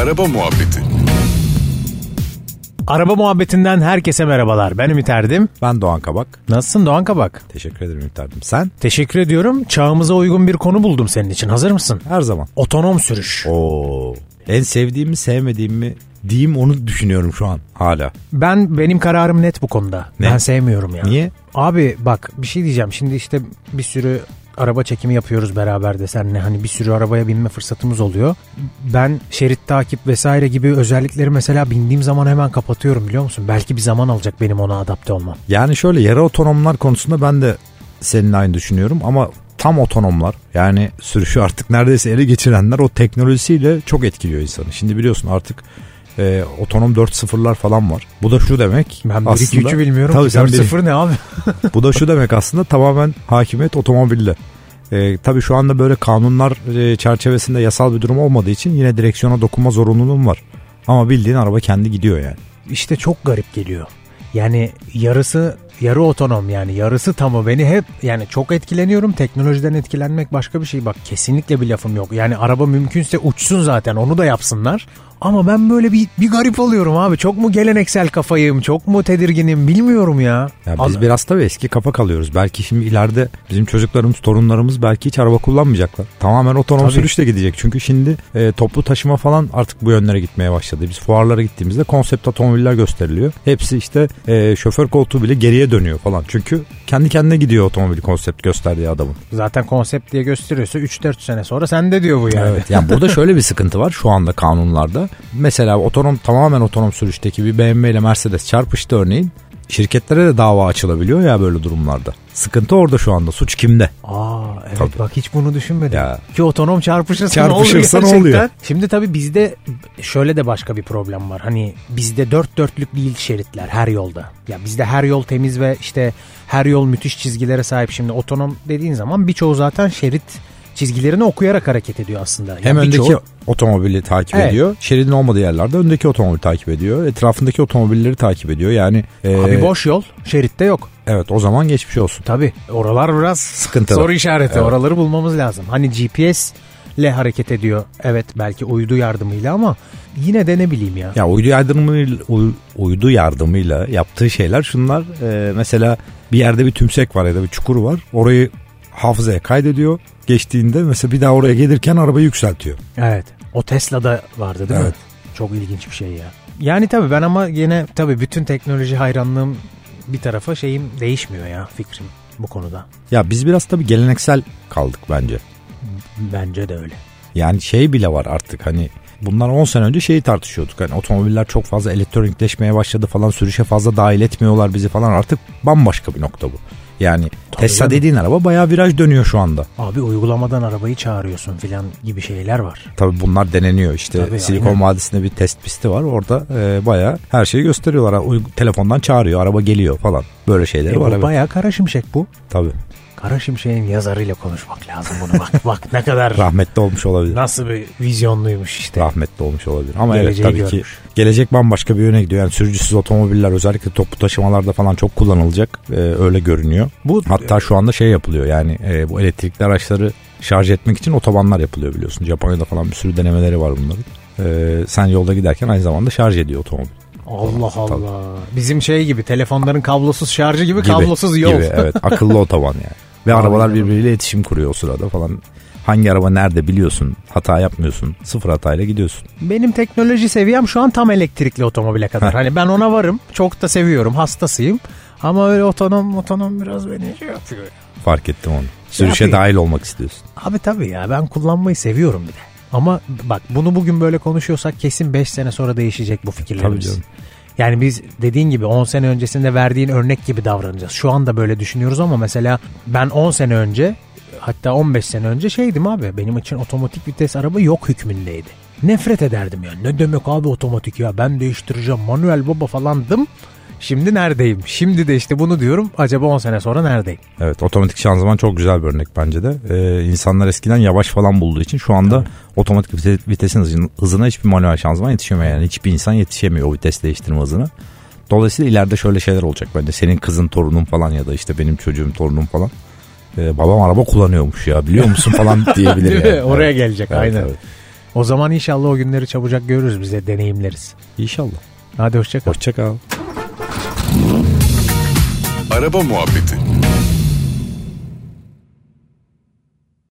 Araba Muhabbeti Araba muhabbetinden herkese merhabalar. Ben Ümit Erdim. Ben Doğan Kabak. Nasılsın Doğan Kabak? Teşekkür ederim Ümit Erdim. Sen? Teşekkür ediyorum. Çağımıza uygun bir konu buldum senin için. Hazır mısın? Her zaman. Otonom sürüş. Oo. En sevdiğimi sevmediğimi diyeyim onu düşünüyorum şu an hala. Ben benim kararım net bu konuda. Ne? Ben sevmiyorum ya. Niye? Abi bak bir şey diyeceğim. Şimdi işte bir sürü araba çekimi yapıyoruz beraber de senle. Hani bir sürü arabaya binme fırsatımız oluyor. Ben şerit takip vesaire gibi özellikleri mesela bindiğim zaman hemen kapatıyorum biliyor musun? Belki bir zaman alacak benim ona adapte olmam. Yani şöyle yarı otonomlar konusunda ben de seninle aynı düşünüyorum ama tam otonomlar yani sürüşü artık neredeyse ele geçirenler o teknolojisiyle çok etkiliyor insanı. Şimdi biliyorsun artık e, otonom 4.0'lar falan var. Bu da şu demek. Ben 1 aslında, 2 3'ü bilmiyorum. Tabii ki. sen 4-0 ne abi? Bu da şu demek aslında tamamen hakimiyet otomobilde. Ee, tabii şu anda böyle kanunlar e, çerçevesinde yasal bir durum olmadığı için yine direksiyona dokunma zorunluluğum var. Ama bildiğin araba kendi gidiyor yani. işte çok garip geliyor. Yani yarısı yarı otonom yani yarısı tamı beni hep yani çok etkileniyorum. Teknolojiden etkilenmek başka bir şey bak kesinlikle bir lafım yok. Yani araba mümkünse uçsun zaten onu da yapsınlar. Ama ben böyle bir, bir garip oluyorum abi. Çok mu geleneksel kafayım, çok mu tedirginim bilmiyorum ya. Ya biz biraz tabii eski kafa kalıyoruz. Belki şimdi ileride bizim çocuklarımız, torunlarımız belki hiç araba kullanmayacaklar. Tamamen otonom Tabii. sürüşle gidecek. Çünkü şimdi e, toplu taşıma falan artık bu yönlere gitmeye başladı. Biz fuarlara gittiğimizde konsept otomobiller gösteriliyor. Hepsi işte e, şoför koltuğu bile geriye dönüyor falan. Çünkü kendi kendine gidiyor otomobil konsept gösterdiği adamın. Zaten konsept diye gösteriyorsa 3-4 sene sonra sende diyor bu yani. Evet. Yani burada şöyle bir sıkıntı var şu anda kanunlarda. Mesela otonom tamamen otonom sürüşteki bir BMW ile Mercedes çarpıştı örneğin. Şirketlere de dava açılabiliyor ya böyle durumlarda. Sıkıntı orada şu anda. Suç kimde? Aa evet Tabii. bak hiç bunu düşünmedim. Ya. Ki otonom çarpışırsa, Çarpışırsa ne oluyor oluyor? gerçekten? Şimdi tabii bizde şöyle de başka bir problem var. Hani bizde dört dörtlük değil şeritler her yolda. Ya bizde her yol temiz ve işte her yol müthiş çizgilere sahip. Şimdi otonom dediğin zaman birçoğu zaten şerit çizgilerini okuyarak hareket ediyor aslında. Hem Ya öndeki birçoğu- otomobili takip Evet. ediyor. Şeridin olmadığı yerlerde öndeki otomobili takip ediyor. Etrafındaki otomobilleri takip ediyor. Yani e, Abi boş yol şeritte yok. evet o zaman geçmiş olsun. Tabii oralar biraz Sıkıntılı. soru işareti. Evet. Oraları bulmamız lazım. Hani GPS ile hareket ediyor. Evet belki uydu yardımıyla ama yine de ne bileyim ya. Ya uydu yardımıyla, uy- uydu yardımıyla yaptığı şeyler şunlar. E, mesela bir yerde bir tümsek var ya da bir çukur var. Orayı hafızaya kaydediyor. Geçtiğinde mesela bir daha oraya gelirken arabayı yükseltiyor. Evet. O Tesla'da vardı değil mi? Evet. Çok ilginç bir şey ya. Yani tabii ben ama yine tabii bütün teknoloji hayranlığım bir tarafa şeyim değişmiyor ya fikrim bu konuda. Ya biz biraz tabii geleneksel kaldık bence. Bence de öyle. Yani şey bile var artık hani bundan 10 sene önce şeyi tartışıyorduk. Hani otomobiller çok fazla elektronikleşmeye başladı falan sürüşe fazla dahil etmiyorlar bizi falan artık bambaşka bir nokta bu. Yani Tesla canım. dediğin araba bayağı viraj dönüyor şu anda. Abi uygulamadan arabayı çağırıyorsun filan gibi şeyler var. Tabii bunlar deneniyor işte Tabii, Silikon aynen. Vadisi'nde bir test pisti var orada e, bayağı her şeyi gösteriyorlar. Ha, uy- telefondan çağırıyor araba geliyor falan böyle şeyleri E var bu evet. bayağı Kara Şimşek bu. Tabii Kara Şimşek'in yazarıyla konuşmak lazım bunu bak. bak ne kadar rahmetli olmuş olabilir. nasıl bir vizyonluymuş işte. rahmetli olmuş olabilir. Ama Geleceği evet tabii ki görmüş. Gelecek bambaşka bir yöne gidiyor. Yani sürücüsüz otomobiller özellikle toplu taşımalarda falan çok kullanılacak. Ee, öyle görünüyor. Bu Hatta şu anda şey yapılıyor yani e, bu elektrikli araçları şarj etmek için otobanlar yapılıyor biliyorsun. Japonya'da falan bir sürü denemeleri var bunların. Ee, sen yolda giderken aynı zamanda şarj ediyor otomobil. Allah Tabii. Allah. Bizim şey gibi telefonların kablosuz şarjı gibi, Gibi, kablosuz yol. Gibi, evet akıllı otoban yani. Ve Aynen arabalar birbiriyle iletişim kuruyor o sırada falan. Hangi araba nerede biliyorsun. Hata yapmıyorsun. Sıfır hatayla gidiyorsun. Benim teknoloji seviyem şu an tam elektrikli otomobile kadar. Hani ben ona varım. Çok da seviyorum. Hastasıyım. Ama öyle otonom otonom biraz beni şey yapıyor. Fark ettim onu. Sürüşe yapayım? dahil olmak istiyorsun. Abi tabii ya ben kullanmayı seviyorum bir de. Ama bak bunu bugün böyle konuşuyorsak kesin 5 sene sonra değişecek bu fikirlerimiz. Tabii canım. Yani biz dediğin gibi 10 sene öncesinde verdiğin örnek gibi davranacağız. Şu anda böyle düşünüyoruz ama mesela ben 10 sene önce hatta 15 sene önce şeydim abi. Benim için otomatik vites araba yok hükmündeydi. Nefret ederdim yani. Ne demek abi otomatik ya ben değiştireceğim manuel baba falandım. Şimdi neredeyim? Şimdi de işte bunu diyorum. Acaba 10 sene sonra neredeyim? Evet otomatik şanzıman çok güzel bir örnek bence de. Ee, insanlar eskiden yavaş falan bulduğu için şu anda otomatik vite- vitesin hızına, hızına hiçbir manuel şanzıman yetişemiyor. Yani hiçbir insan yetişemiyor o vites değiştirme hızına. Dolayısıyla ileride şöyle şeyler olacak bence. Senin kızın torunun falan ya da işte benim çocuğum torunum falan e, babam araba kullanıyormuş ya biliyor musun falan diyebilir. Yani. Oraya gelecek evet, aynen. Evet. O zaman inşallah o günleri çabucak görürüz bize deneyimleriz. İnşallah. Hadi hoşça kal. Hoşça kal. Araba muhabbeti.